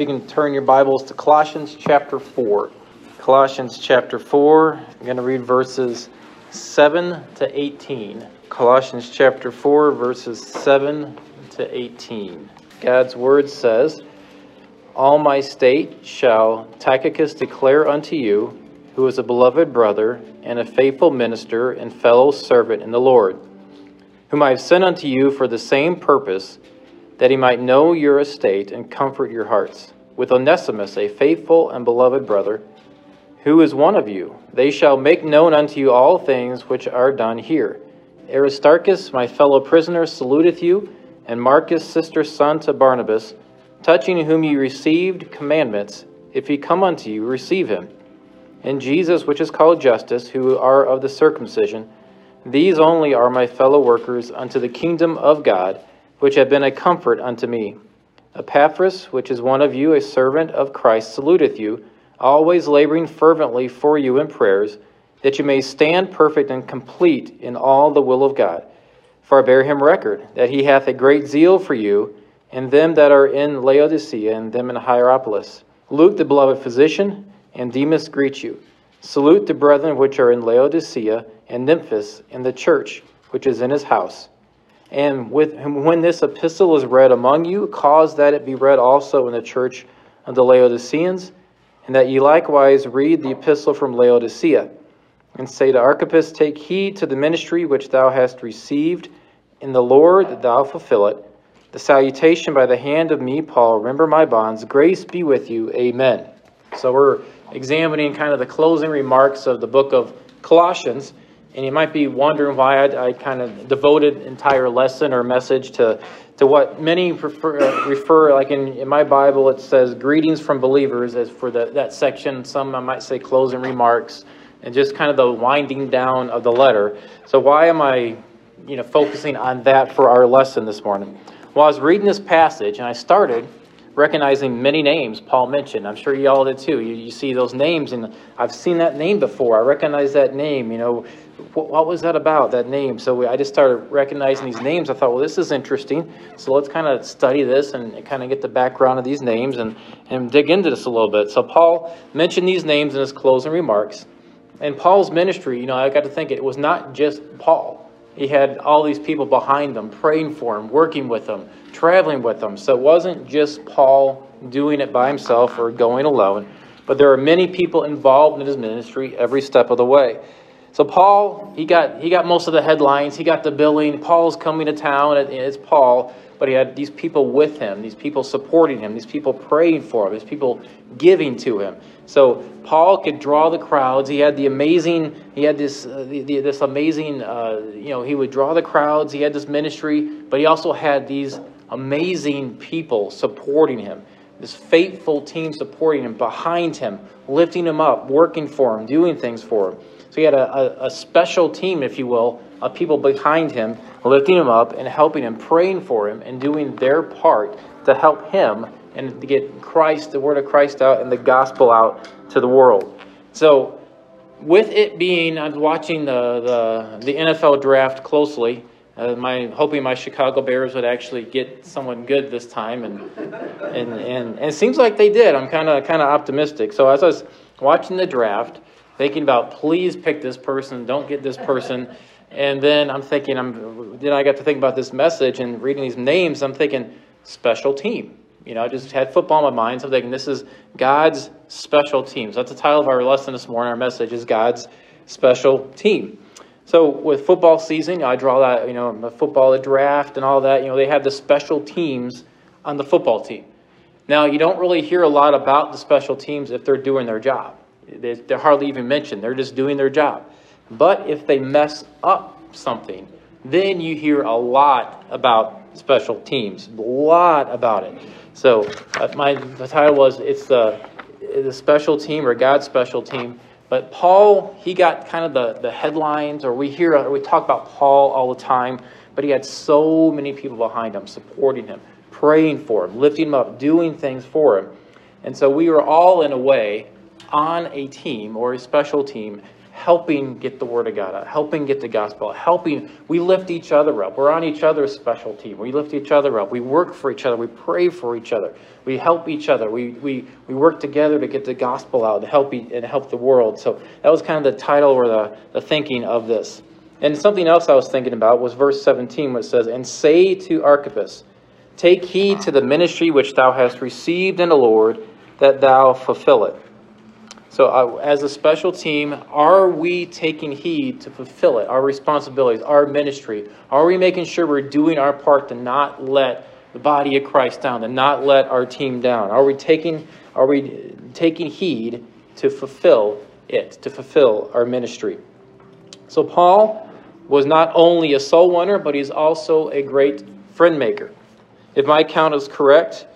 You can turn your Bibles to Colossians chapter 4. Colossians chapter 4, I'm going to read verses 7 to 18. Colossians chapter 4, verses 7 to 18. God's word says, All my state shall Tychicus declare unto you, who is a beloved brother and a faithful minister and fellow servant in the Lord, whom I have sent unto you for the same purpose that he might know your estate and comfort your hearts. With Onesimus, a faithful and beloved brother, who is one of you, they shall make known unto you all things which are done here. Aristarchus, my fellow prisoner, saluteth you, and Marcus, sister son to Barnabas, touching whom ye received commandments. If he come unto you, receive him. And Jesus, which is called Justus, who are of the circumcision, these only are my fellow workers unto the kingdom of God which have been a comfort unto me. Epaphras, which is one of you, a servant of Christ, saluteth you, always laboring fervently for you in prayers, that you may stand perfect and complete in all the will of God. For I bear him record, that he hath a great zeal for you, and them that are in Laodicea, and them in Hierapolis. Luke, the beloved physician, and Demas greet you. Salute the brethren which are in Laodicea, and Nymphas, and the church which is in his house. And with, when this epistle is read among you, cause that it be read also in the church of the Laodiceans, and that ye likewise read the epistle from Laodicea. And say to Archippus, Take heed to the ministry which thou hast received in the Lord, that thou fulfill it. The salutation by the hand of me, Paul. Remember my bonds. Grace be with you. Amen. So we're examining kind of the closing remarks of the book of Colossians. And you might be wondering why I, I kind of devoted entire lesson or message to, to what many prefer, refer, like in, in my Bible, it says greetings from believers as for the, that section. Some I might say closing remarks and just kind of the winding down of the letter. So why am I, you know, focusing on that for our lesson this morning? Well, I was reading this passage and I started recognizing many names Paul mentioned. I'm sure you all did too. You, you see those names, and I've seen that name before. I recognize that name. You know, what, what was that about, that name? So we, I just started recognizing these names. I thought, well, this is interesting. So let's kind of study this and kind of get the background of these names and, and dig into this a little bit. So Paul mentioned these names in his closing remarks. And Paul's ministry, you know, I got to think it was not just Paul. He had all these people behind him, praying for him, working with him, traveling with him. So it wasn't just Paul doing it by himself or going alone, but there are many people involved in his ministry every step of the way. So Paul, he got he got most of the headlines. He got the billing. Paul's coming to town. It's Paul, but he had these people with him, these people supporting him, these people praying for him, these people giving to him. So Paul could draw the crowds. He had the amazing. He had this uh, the, the, this amazing. Uh, you know, he would draw the crowds. He had this ministry, but he also had these amazing people supporting him. This faithful team supporting him, behind him, lifting him up, working for him, doing things for him. He had a, a, a special team, if you will, of people behind him, lifting him up and helping him, praying for him, and doing their part to help him and to get Christ, the word of Christ out and the gospel out to the world. So, with it being, I was watching the, the, the NFL draft closely. Uh, my hoping my Chicago Bears would actually get someone good this time, and and and, and it seems like they did. I'm kind of kind of optimistic. So as I was watching the draft, thinking about please pick this person, don't get this person. And then I'm thinking, I'm then I got to think about this message and reading these names. I'm thinking special team. You know, I just had football in my mind. So I'm thinking this is God's special team. So that's the title of our lesson this morning. Our message is God's special team. So with football season, I draw that, you know, the football, the draft and all that, you know, they have the special teams on the football team. Now, you don't really hear a lot about the special teams if they're doing their job. They're hardly even mentioned. They're just doing their job. But if they mess up something, then you hear a lot about special teams. A lot about it. So uh, my the title was it's the the special team or God's special team. But Paul, he got kind of the, the headlines, or we hear, or we talk about Paul all the time, but he had so many people behind him, supporting him, praying for him, lifting him up, doing things for him. And so we were all, in a way, on a team or a special team helping get the word of God out, helping get the gospel, helping. We lift each other up. We're on each other's special team. We lift each other up. We work for each other. We pray for each other. We help each other. We, we, we work together to get the gospel out and help, and help the world. So that was kind of the title or the, the thinking of this. And something else I was thinking about was verse 17, which says, And say to Archippus, Take heed to the ministry which thou hast received in the Lord, that thou fulfill it. So, uh, as a special team, are we taking heed to fulfill it? Our responsibilities, our ministry? Are we making sure we're doing our part to not let the body of Christ down, to not let our team down? Are we taking, are we taking heed to fulfill it, to fulfill our ministry? So, Paul was not only a soul winner, but he's also a great friend maker. If my count is correct,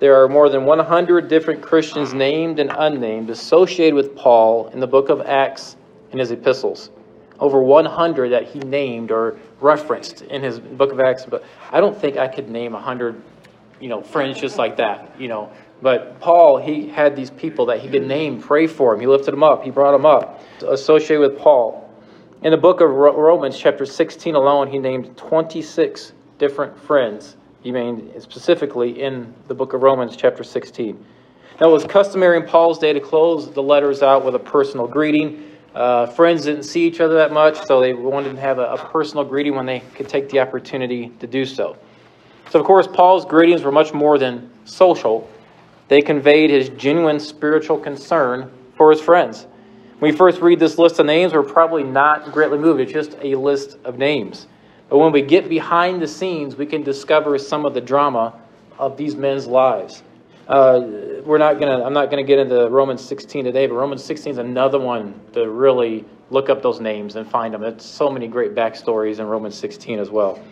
there are more than 100 different Christians, named and unnamed, associated with Paul in the book of Acts and his epistles. Over 100 that he named or referenced in his book of Acts. But I don't think I could name 100, you know, friends just like that, you know. But Paul, he had these people that he could name, pray for him. He lifted them up, he brought them up, associated with Paul. In the book of Romans, chapter 16 alone, he named 26 different friends he mean specifically in the book of Romans, chapter 16. Now, it was customary in Paul's day to close the letters out with a personal greeting. Uh, friends didn't see each other that much, so they wanted to have a, a personal greeting when they could take the opportunity to do so. So, of course, Paul's greetings were much more than social. They conveyed his genuine spiritual concern for his friends. When we first read this list of names, we're probably not greatly moved. It's just a list of names. But when we get behind the scenes, we can discover some of the drama of these men's lives. Uh, we're not gonna. I'm not gonna get into Romans 16 today, but Romans 16 is another one to really look up those names and find them. It's so many great backstories in Romans 16 as well.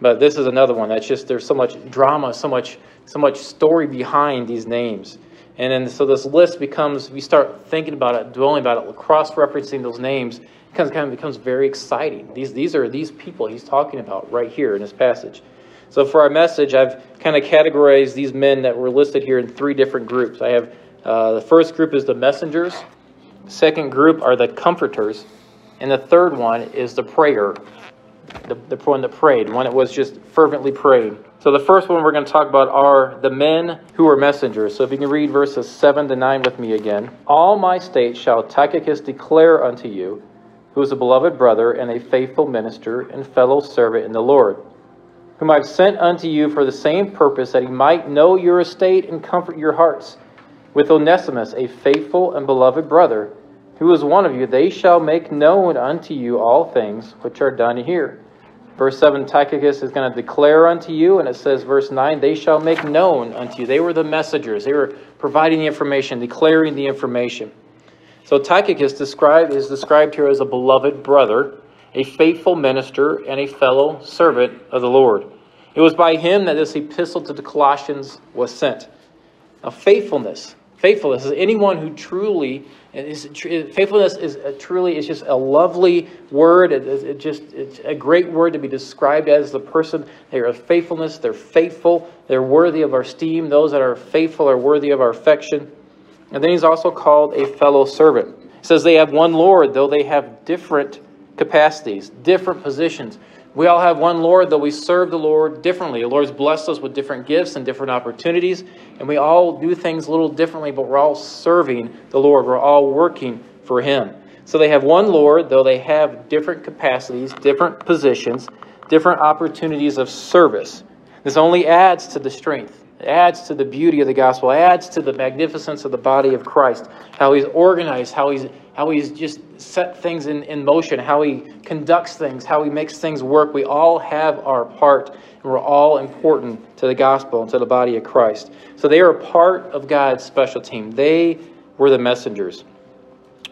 But this is another one that's just there's so much drama, so much so much story behind these names. And then so this list becomes we start thinking about it, dwelling about it, cross-referencing those names, kind of, becomes very exciting. These, these are these people he's talking about right here in this passage. So for our message, I've kind of categorized these men that were listed here in three different groups. I have uh, the first group is the messengers, second group are the comforters, and the third one is the prayer, the, the one that prayed, one that was just fervently prayed. So the first one we're going to talk about are the men who were messengers. So if you can read verses 7 to 9 with me again. All my state shall Tychicus declare unto you, who is a beloved brother and a faithful minister and fellow servant in the Lord, whom I've sent unto you for the same purpose, that he might know your estate and comfort your hearts. With Onesimus, a faithful and beloved brother, who is one of you, they shall make known unto you all things which are done here. Verse 7, Tychicus is going to declare unto you, and it says, verse 9, they shall make known unto you. They were the messengers. They were providing the information, declaring the information. So Tychicus described, is described here as a beloved brother, a faithful minister, and a fellow servant of the Lord. It was by him that this epistle to the Colossians was sent. Now, faithfulness, faithfulness is anyone who truly is faithfulness is a, truly is just a lovely word. It, it, just it's a great word to be described as the person. They are faithfulness. They're faithful. They're worthy of our esteem. Those that are faithful are worthy of our affection. And then he's also called a fellow servant. He says they have one Lord, though they have different capacities, different positions. We all have one Lord, though we serve the Lord differently. The Lord's blessed us with different gifts and different opportunities, and we all do things a little differently, but we're all serving the Lord. We're all working for Him. So they have one Lord, though they have different capacities, different positions, different opportunities of service. This only adds to the strength adds to the beauty of the gospel, adds to the magnificence of the body of Christ. How he's organized, how he's how he's just set things in, in motion, how he conducts things, how he makes things work. We all have our part, and we're all important to the gospel and to the body of Christ. So they are a part of God's special team. They were the messengers.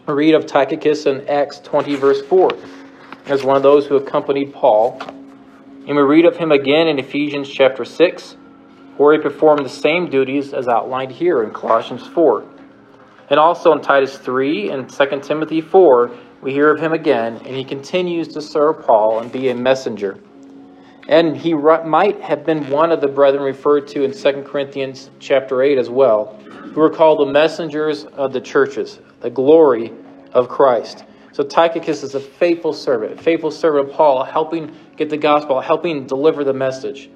We read of Tychicus in Acts 20, verse 4, as one of those who accompanied Paul. And we read of him again in Ephesians chapter 6 where he performed the same duties as outlined here in Colossians 4. And also in Titus 3 and 2 Timothy 4, we hear of him again, and he continues to serve Paul and be a messenger. And he might have been one of the brethren referred to in 2 Corinthians chapter 8 as well, who are called the messengers of the churches, the glory of Christ. So Tychicus is a faithful servant, a faithful servant of Paul, helping get the gospel, helping deliver the message.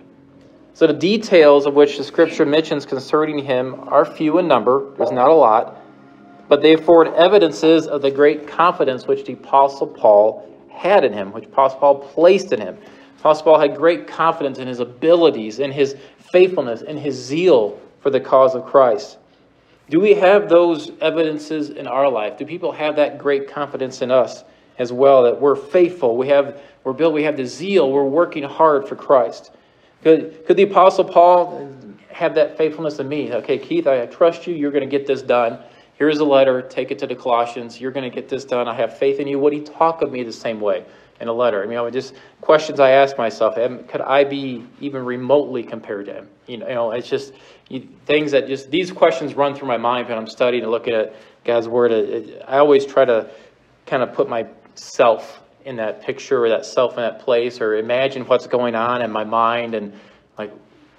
So the details of which the scripture mentions concerning him are few in number, there's not a lot, but they afford evidences of the great confidence which the Apostle Paul had in him, which Apostle Paul placed in him. Apostle Paul had great confidence in his abilities, in his faithfulness, in his zeal for the cause of Christ. Do we have those evidences in our life? Do people have that great confidence in us as well that we're faithful, we have we're built, we have the zeal, we're working hard for Christ? Could, could the Apostle Paul have that faithfulness in me? Okay, Keith, I trust you, you're going to get this done. Here's a letter, take it to the Colossians, you're going to get this done. I have faith in you. Would he talk of me the same way in a letter? I mean, I would just questions I ask myself, could I be even remotely compared to him? You know, you know it's just you, things that just these questions run through my mind when I'm studying and looking at God's word. I always try to kind of put myself in that picture or that self in that place or imagine what's going on in my mind and like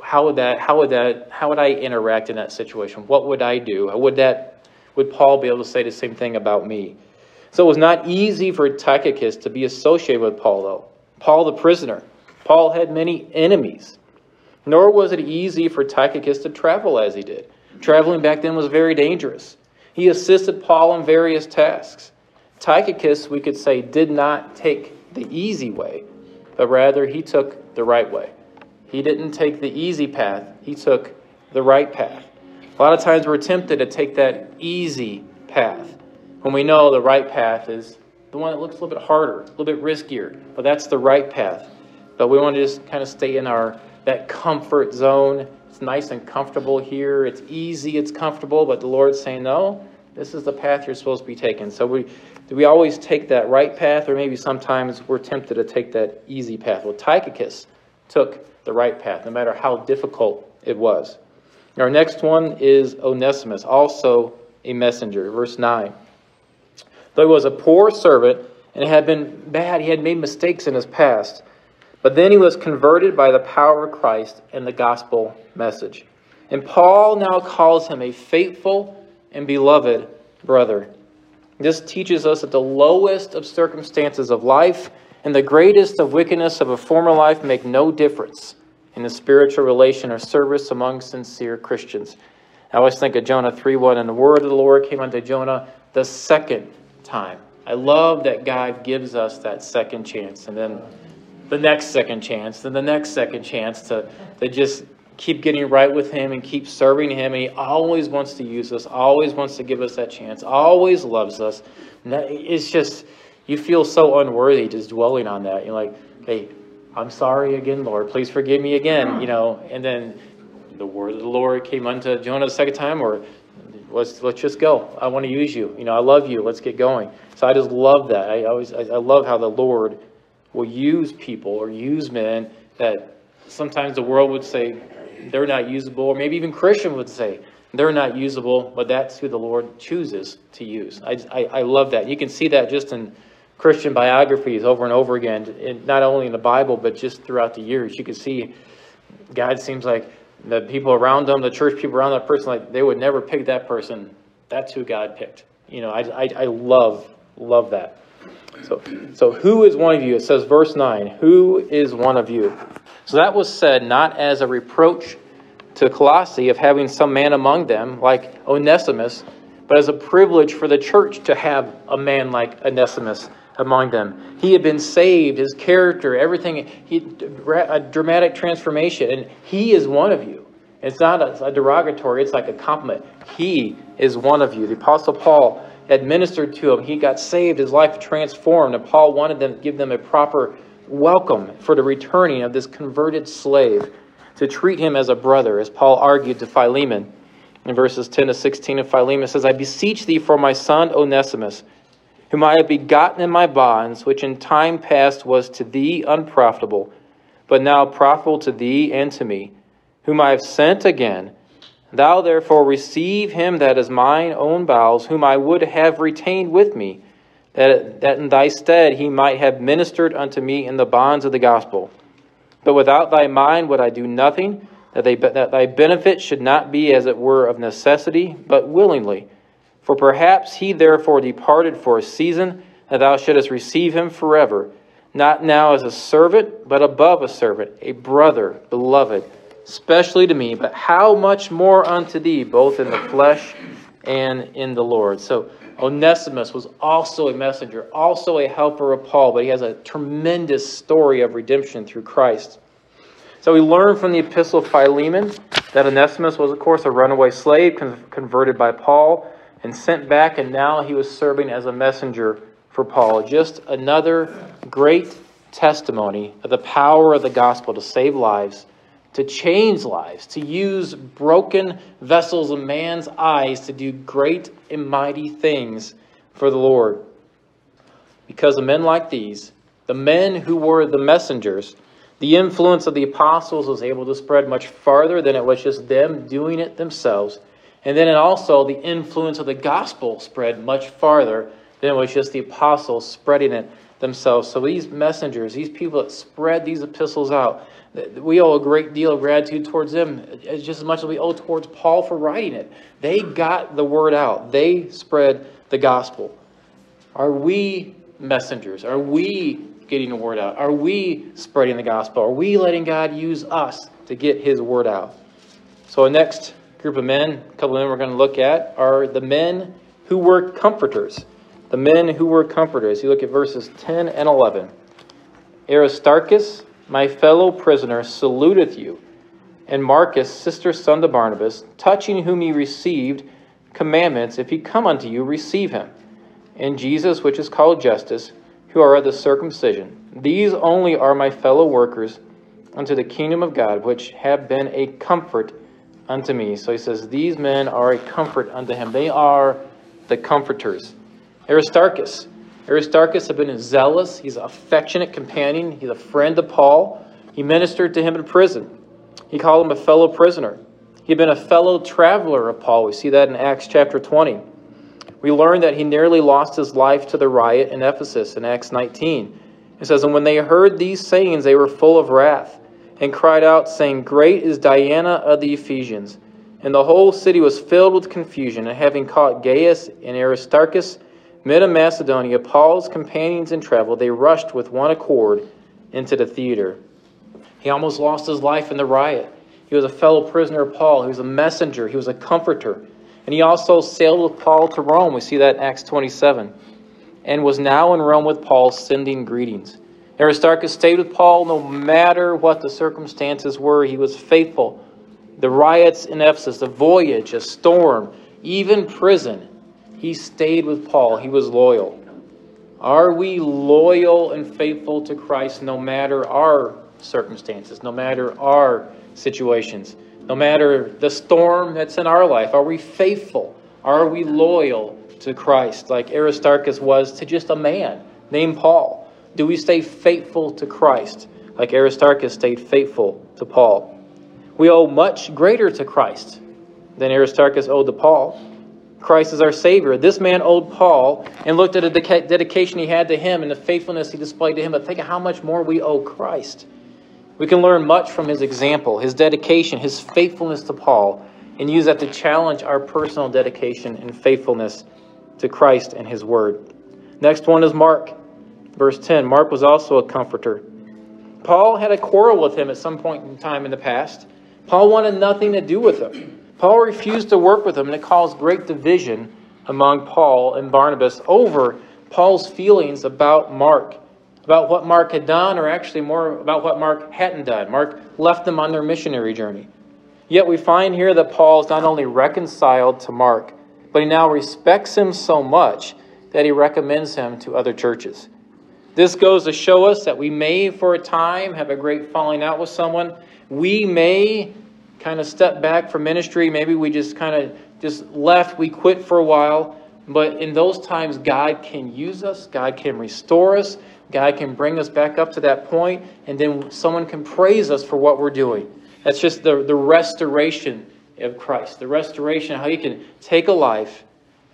how would that how would that how would I interact in that situation? What would I do? Would that would Paul be able to say the same thing about me? So it was not easy for Tychicus to be associated with Paul though. Paul the prisoner. Paul had many enemies. Nor was it easy for Tychicus to travel as he did. Traveling back then was very dangerous. He assisted Paul in various tasks. Tychicus, we could say, did not take the easy way, but rather he took the right way. He didn't take the easy path, he took the right path. A lot of times we're tempted to take that easy path when we know the right path is the one that looks a little bit harder, a little bit riskier, but that's the right path. But we want to just kind of stay in our that comfort zone. It's nice and comfortable here. It's easy, it's comfortable, but the Lord's saying, no, this is the path you're supposed to be taking. So we do we always take that right path, or maybe sometimes we're tempted to take that easy path? Well, Tychicus took the right path, no matter how difficult it was. Our next one is Onesimus, also a messenger. Verse 9. Though he was a poor servant and had been bad, he had made mistakes in his past. But then he was converted by the power of Christ and the gospel message. And Paul now calls him a faithful and beloved brother. This teaches us that the lowest of circumstances of life and the greatest of wickedness of a former life make no difference in the spiritual relation or service among sincere Christians. I always think of Jonah 3 1, and the word of the Lord came unto Jonah the second time. I love that God gives us that second chance. And then the next second chance, then the next second chance to, to just keep getting right with Him and keep serving Him. And He always wants to use us, always wants to give us that chance, always loves us. It's just, you feel so unworthy just dwelling on that. You're like, hey, I'm sorry again, Lord. Please forgive me again. You know, and then the word of the Lord came unto Jonah the second time, or let's let's just go. I want to use you. You know, I love you. Let's get going. So I just love that. I always I, I love how the Lord will use people or use men that sometimes the world would say they're not usable, or maybe even Christian would say they're not usable, but that's who the Lord chooses to use. I, I, I love that. You can see that just in Christian biographies over and over again, in, not only in the Bible, but just throughout the years. You can see God seems like the people around them, the church people around that person, like they would never pick that person. That's who God picked. You know, I, I, I love, love that. So, so who is one of you? It says, verse 9, who is one of you? So that was said not as a reproach to Colossae of having some man among them like Onesimus, but as a privilege for the church to have a man like Onesimus among them. He had been saved, his character, everything, he, a dramatic transformation, and he is one of you. It's not a, a derogatory, it's like a compliment. He is one of you. The Apostle Paul administered to him. He got saved, his life transformed, and Paul wanted them to give them a proper welcome for the returning of this converted slave, to treat him as a brother, as Paul argued to Philemon. In verses 10 to 16 of Philemon says, I beseech thee for my son Onesimus, whom I have begotten in my bonds, which in time past was to thee unprofitable, but now profitable to thee and to me, whom I have sent again Thou therefore receive him that is mine own bowels, whom I would have retained with me, that, that in thy stead he might have ministered unto me in the bonds of the gospel. But without thy mind would I do nothing, that, they, that thy benefit should not be as it were of necessity, but willingly. For perhaps he therefore departed for a season, that thou shouldest receive him forever, not now as a servant, but above a servant, a brother, beloved, specially to me, but how much more unto thee, both in the flesh and in the Lord. So Onesimus was also a messenger, also a helper of Paul, but he has a tremendous story of redemption through Christ. So we learn from the epistle of Philemon that Onesimus was, of course, a runaway slave converted by Paul and sent back, and now he was serving as a messenger for Paul. Just another great testimony of the power of the gospel to save lives, to change lives, to use broken vessels of man's eyes to do great and mighty things for the Lord. Because of men like these, the men who were the messengers, the influence of the apostles was able to spread much farther than it was just them doing it themselves. And then also the influence of the gospel spread much farther than it was just the apostles spreading it themselves. So these messengers, these people that spread these epistles out, we owe a great deal of gratitude towards them, just as much as we owe towards Paul for writing it. They got the word out. They spread the gospel. Are we messengers? Are we getting the word out? Are we spreading the gospel? Are we letting God use us to get his word out? So, the next group of men, a couple of men we're going to look at, are the men who were comforters the men who were comforters. You look at verses 10 and 11. Aristarchus, my fellow prisoner, saluteth you, and Marcus, sister son to Barnabas, touching whom ye received commandments, if he come unto you, receive him. And Jesus, which is called Justus, who are of the circumcision. These only are my fellow workers unto the kingdom of God, which have been a comfort unto me. So he says, These men are a comfort unto him. They are the comforters. Aristarchus. Aristarchus had been a zealous. He's an affectionate companion. He's a friend of Paul. He ministered to him in prison. He called him a fellow prisoner. He had been a fellow traveler of Paul. We see that in Acts chapter 20. We learn that he nearly lost his life to the riot in Ephesus in Acts 19. It says, And when they heard these sayings, they were full of wrath, and cried out, saying, Great is Diana of the Ephesians. And the whole city was filled with confusion. And having caught Gaius and Aristarchus, Men of Macedonia, Paul's companions in travel, they rushed with one accord into the theater. He almost lost his life in the riot. He was a fellow prisoner of Paul. He was a messenger. He was a comforter. And he also sailed with Paul to Rome. We see that in Acts 27. And was now in Rome with Paul, sending greetings. Aristarchus stayed with Paul no matter what the circumstances were. He was faithful. The riots in Ephesus, the voyage, a storm, even prison. He stayed with Paul. He was loyal. Are we loyal and faithful to Christ no matter our circumstances, no matter our situations, no matter the storm that's in our life? Are we faithful? Are we loyal to Christ like Aristarchus was to just a man named Paul? Do we stay faithful to Christ like Aristarchus stayed faithful to Paul? We owe much greater to Christ than Aristarchus owed to Paul. Christ is our Savior. This man owed Paul and looked at the dedication he had to him and the faithfulness he displayed to him, but think of how much more we owe Christ. We can learn much from his example, his dedication, his faithfulness to Paul, and use that to challenge our personal dedication and faithfulness to Christ and his word. Next one is Mark, verse 10. Mark was also a comforter. Paul had a quarrel with him at some point in time in the past. Paul wanted nothing to do with him. Paul refused to work with him, and it caused great division among Paul and Barnabas over Paul's feelings about Mark, about what Mark had done, or actually more about what Mark hadn't done. Mark left them on their missionary journey. Yet we find here that Paul is not only reconciled to Mark, but he now respects him so much that he recommends him to other churches. This goes to show us that we may, for a time, have a great falling out with someone. We may kind of stepped back from ministry. Maybe we just kind of just left. We quit for a while. But in those times, God can use us, God can restore us, God can bring us back up to that point, and then someone can praise us for what we're doing. That's just the, the restoration of Christ, the restoration, how He can take a life.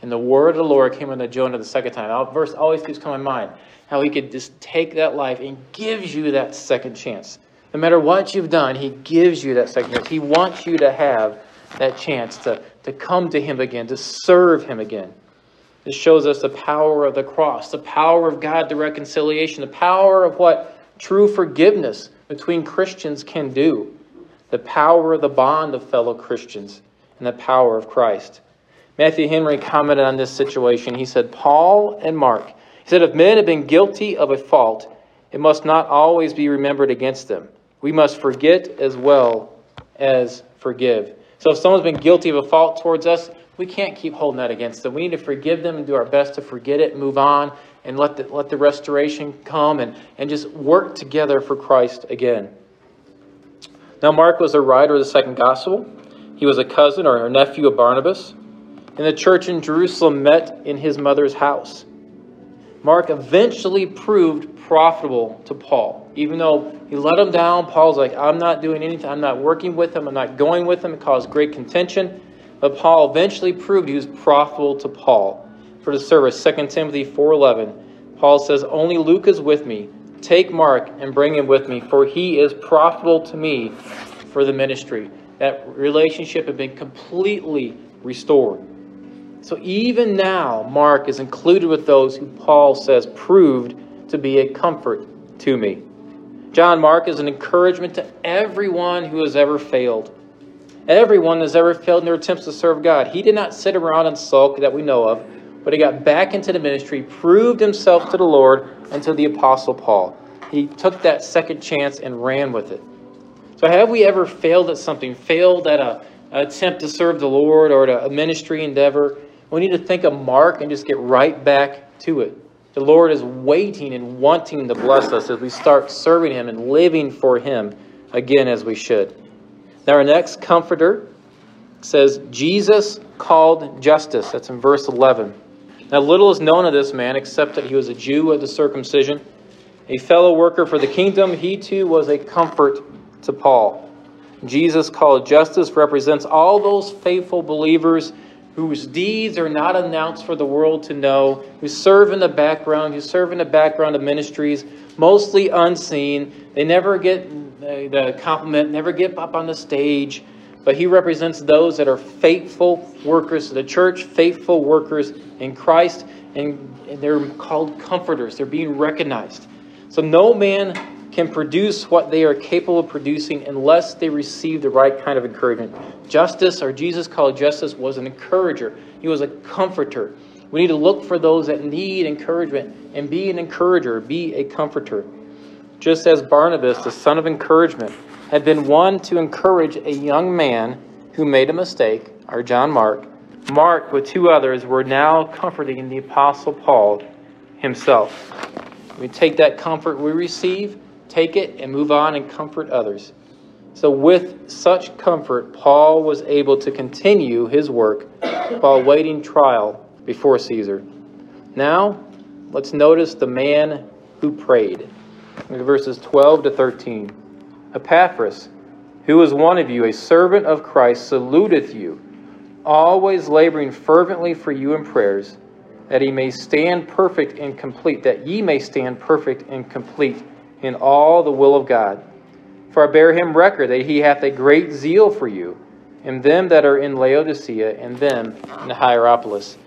And the word of the Lord came unto Jonah the second time. Verse always keeps coming to mind how He could just take that life and gives you that second chance. No matter what you've done, He gives you that second chance. He wants you to have that chance to, to come to Him again, to serve Him again. This shows us the power of the cross, the power of God, the reconciliation, the power of what true forgiveness between Christians can do, the power of the bond of fellow Christians, and the power of Christ. Matthew Henry commented on this situation. He said, Paul and Mark, he said, if men have been guilty of a fault, it must not always be remembered against them. We must forget as well as forgive. So if someone's been guilty of a fault towards us, we can't keep holding that against them. We need to forgive them and do our best to forget it, move on, and let the, let the restoration come and, and just work together for Christ again. Now, Mark was a writer of the second gospel. He was a cousin or a nephew of Barnabas. And the church in Jerusalem met in his mother's house. Mark eventually proved profitable to Paul. Even though he let him down, Paul's like, I'm not doing anything. I'm not working with him. I'm not going with him. It caused great contention. But Paul eventually proved he was profitable to Paul for the service. 2 Timothy 4.11, Paul says, Only Luke is with me. Take Mark and bring him with me, for he is profitable to me for the ministry. That relationship had been completely restored. So even now, Mark is included with those who Paul says proved to be a comfort to me. John Mark is an encouragement to everyone who has ever failed. Everyone has ever failed in their attempts to serve God. He did not sit around and sulk that we know of, but he got back into the ministry, proved himself to the Lord and to the Apostle Paul. He took that second chance and ran with it. So, have we ever failed at something, failed at a, an attempt to serve the Lord or at a ministry endeavor? We need to think of Mark and just get right back to it. The Lord is waiting and wanting to bless us as we start serving Him and living for Him again as we should. Now, our next comforter says, Jesus called Justus. That's in verse 11. Now, little is known of this man except that he was a Jew of the circumcision, a fellow worker for the kingdom. He too was a comfort to Paul. Jesus called Justus represents all those faithful believers whose deeds are not announced for the world to know, who serve in the background, who serve in the background of ministries, mostly unseen. They never get the compliment, never get up on the stage, but he represents those that are faithful workers of the church, faithful workers in Christ, and they're called comforters. They're being recognized. So no man can produce what they are capable of producing unless they receive the right kind of encouragement. Justus, or Jesus called Justus, was an encourager. He was a comforter. We need to look for those that need encouragement and be an encourager, be a comforter. Just as Barnabas, the son of encouragement, had been one to encourage a young man who made a mistake, our John Mark, Mark, with two others, were now comforting the Apostle Paul himself. We take that comfort we receive, take it, and move on and comfort others. So, with such comfort, Paul was able to continue his work while awaiting trial before Caesar. Now, let's notice the man who prayed. Verses 12 to 13. Epaphras, who is one of you, a servant of Christ, saluteth you, always laboring fervently for you in prayers, that he may stand perfect and complete, that ye may stand perfect and complete in all the will of God. For I bear him record that he hath a great zeal for you, and them that are in Laodicea, and them in Hierapolis.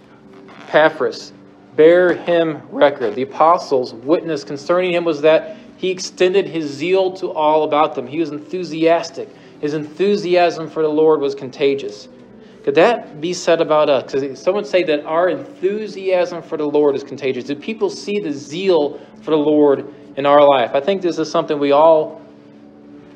Epaphras, bear him record. The apostles' witness concerning him was that he extended his zeal to all about them. He was enthusiastic. His enthusiasm for the Lord was contagious. Could that be said about us? Because someone say that our enthusiasm for the Lord is contagious. Do people see the zeal for the Lord in our life? I think this is something we all,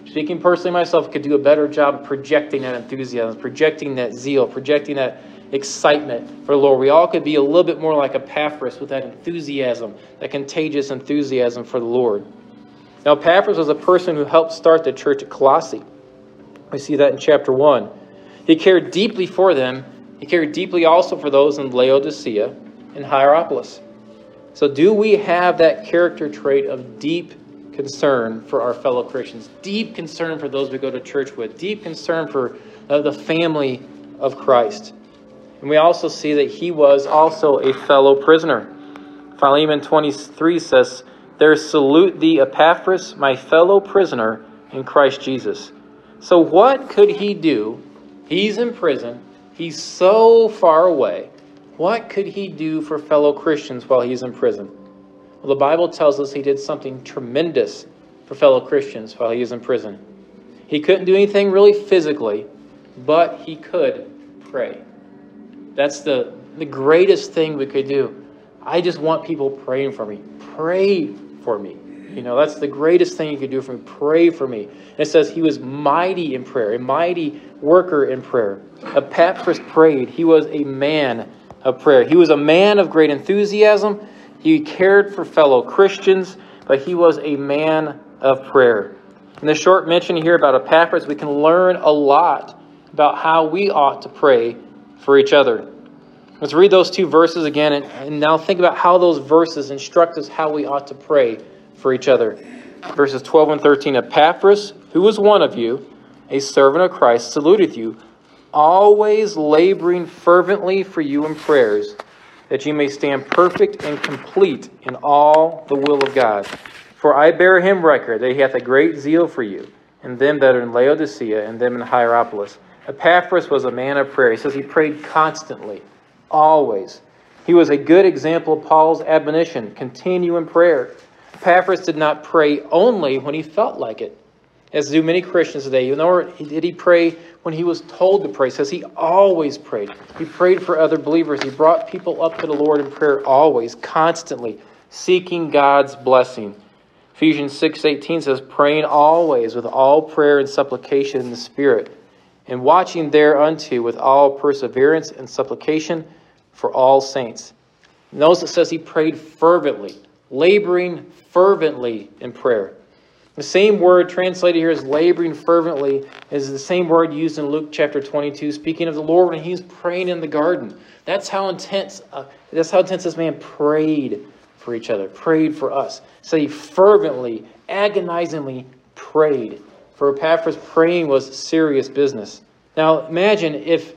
speaking personally myself, could do a better job projecting that enthusiasm, projecting that zeal, projecting that excitement for the Lord. We all could be a little bit more like Epaphras with that enthusiasm, that contagious enthusiasm for the Lord. Now, Epaphras was a person who helped start the church at Colossae. We see that in chapter 1. He cared deeply for them. He cared deeply also for those in Laodicea and Hierapolis. So, do we have that character trait of deep concern for our fellow Christians, deep concern for those we go to church with, deep concern for uh, the family of Christ? And we also see that he was also a fellow prisoner. Philemon 23 says, there salute thee, Epaphras, my fellow prisoner in Christ Jesus. So, what could he do? He's in prison, he's so far away. What could he do for fellow Christians while he's in prison? Well, the Bible tells us he did something tremendous for fellow Christians while he was in prison. He couldn't do anything really physically, but he could pray. That's the, the greatest thing we could do. I just want people praying for me. Pray for me. You know, that's the greatest thing you could do for me. Pray for me. It says he was mighty in prayer, a mighty worker in prayer. Epaphras prayed. He was a man of prayer. He was a man of great enthusiasm. He cared for fellow Christians, but he was a man of prayer. In the short mention here about Epaphras, we can learn a lot about how we ought to pray for each other. Let's read those two verses again and, and now think about how those verses instruct us how we ought to pray for each other. Verses 12 and 13 Epaphras, who was one of you, a servant of Christ, saluteth you, always laboring fervently for you in prayers, that you may stand perfect and complete in all the will of God. For I bear him record that he hath a great zeal for you, and them that are in Laodicea, and them in Hierapolis. Epaphras was a man of prayer. He says he prayed constantly, always. He was a good example of Paul's admonition continue in prayer. Epaphras did not pray only when he felt like it, as do many Christians today. Nor did he pray when he was told to pray. says he always prayed. He prayed for other believers. He brought people up to the Lord in prayer always, constantly, seeking God's blessing. Ephesians 6:18 says, praying always with all prayer and supplication in the Spirit, and watching thereunto with all perseverance and supplication for all saints. Notice it says he prayed fervently, laboring fervently in prayer. The same word translated here as laboring fervently is the same word used in Luke chapter 22, speaking of the Lord when he's praying in the garden. That's how intense. Uh, that's how intense this man prayed for each other, prayed for us. So he fervently, agonizingly prayed. For Epaphras, praying was serious business. Now imagine if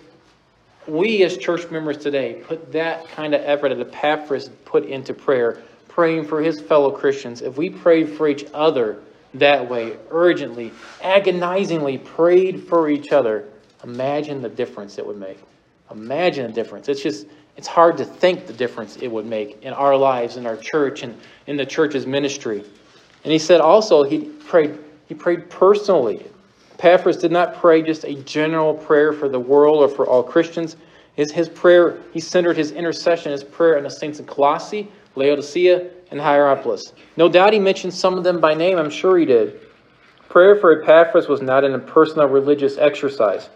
we as church members today put that kind of effort that Epaphras put into prayer, praying for his fellow Christians. If we prayed for each other that way, urgently, agonizingly prayed for each other, imagine the difference it would make. Imagine the difference. It's just, it's hard to think the difference it would make in our lives, in our church, and in the church's ministry. And he said also he prayed, he prayed personally. Epaphras did not pray just a general prayer for the world or for all Christians. His, his prayer, he centered his intercession, his prayer on the saints in Colossae, Laodicea, and Hierapolis. No doubt he mentioned some of them by name, I'm sure he did. Prayer for Epaphras was not an impersonal religious exercise.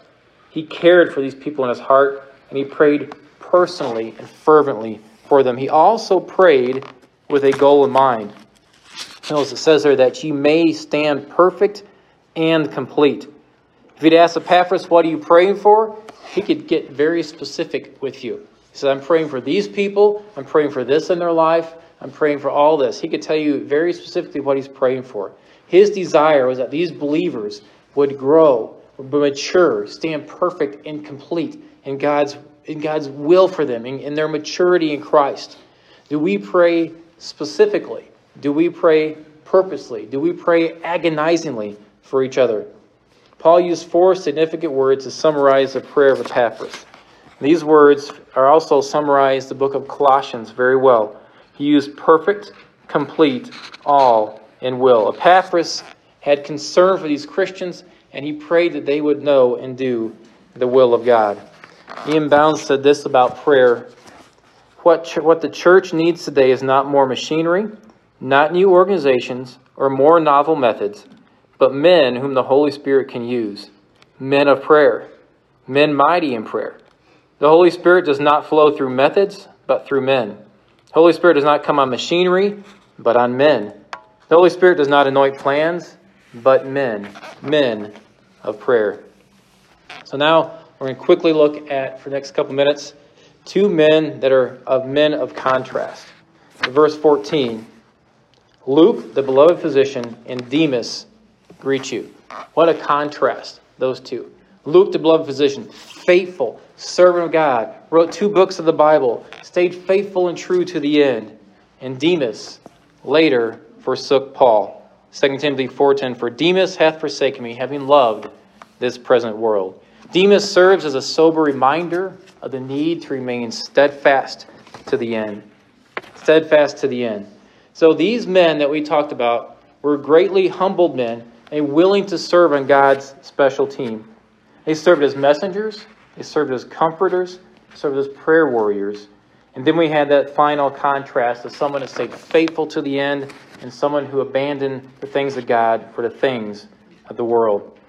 He cared for these people in his heart, and he prayed personally and fervently for them. He also prayed with a goal in mind. Notice it says there that you may stand perfect and complete. If you'd ask Epaphras, what are you praying for? He could get very specific with you. He said, I'm praying for these people. I'm praying for this in their life. I'm praying for all this. He could tell you very specifically what he's praying for. His desire was that these believers would grow, would mature, stand perfect and complete in God's, in God's will for them, in, in their maturity in Christ. Do we pray specifically? Do we pray purposely? Do we pray agonizingly for each other? Paul used four significant words to summarize the prayer of Epaphras. These words are also summarized the book of Colossians very well. He used perfect, complete, all, and will. Epaphras had concern for these Christians, and he prayed that they would know and do the will of God. E.M. Bounds said this about prayer what, ch- what the church needs today is not more machinery, not new organizations, or more novel methods, but men whom the Holy Spirit can use. Men of prayer, men mighty in prayer. The Holy Spirit does not flow through methods, but through men. Holy Spirit does not come on machinery, but on men. The Holy Spirit does not anoint plans, but men, men of prayer. So now we're going to quickly look at, for the next couple minutes, two men that are of men of contrast. Verse 14 Luke, the beloved physician, and Demas greet you. What a contrast, those two. Luke, the beloved physician, faithful, servant of God, wrote two books of the Bible, stayed faithful and true to the end. And Demas later forsook Paul. 2 Timothy 4:10 For Demas hath forsaken me, having loved this present world. Demas serves as a sober reminder of the need to remain steadfast to the end. Steadfast to the end. So these men that we talked about were greatly humbled men and willing to serve on God's special team. They served as messengers, they served as comforters, served as prayer warriors. And then we had that final contrast of someone who stayed faithful to the end and someone who abandoned the things of God for the things of the world.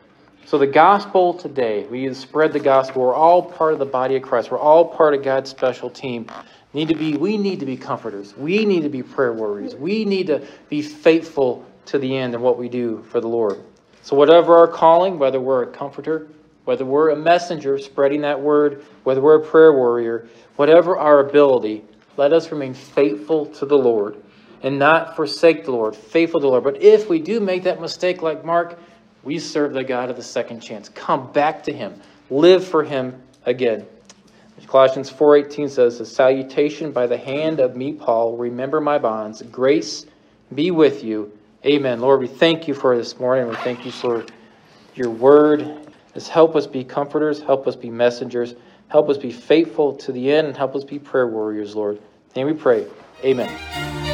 So the gospel today, we spread the gospel. We're all part of the body of Christ. We're all part of God's special team. Need to be, we need to be comforters. We need to be prayer warriors. We need to be faithful to the end in what we do for the Lord. So whatever our calling, whether we're a comforter, whether we're a messenger spreading that word, whether we're a prayer warrior, whatever our ability, let us remain faithful to the Lord and not forsake the Lord, faithful to the Lord. But if we do make that mistake like Mark, we serve the God of the second chance. Come back to him. Live for him again. Colossians 4:18 says, "A salutation by the hand of me Paul, remember my bonds. Grace be with you. Amen." Lord, we thank you for this morning. We thank you for your word. Help us be comforters, help us be messengers, help us be faithful to the end, and help us be prayer warriors, Lord. And we pray. Amen.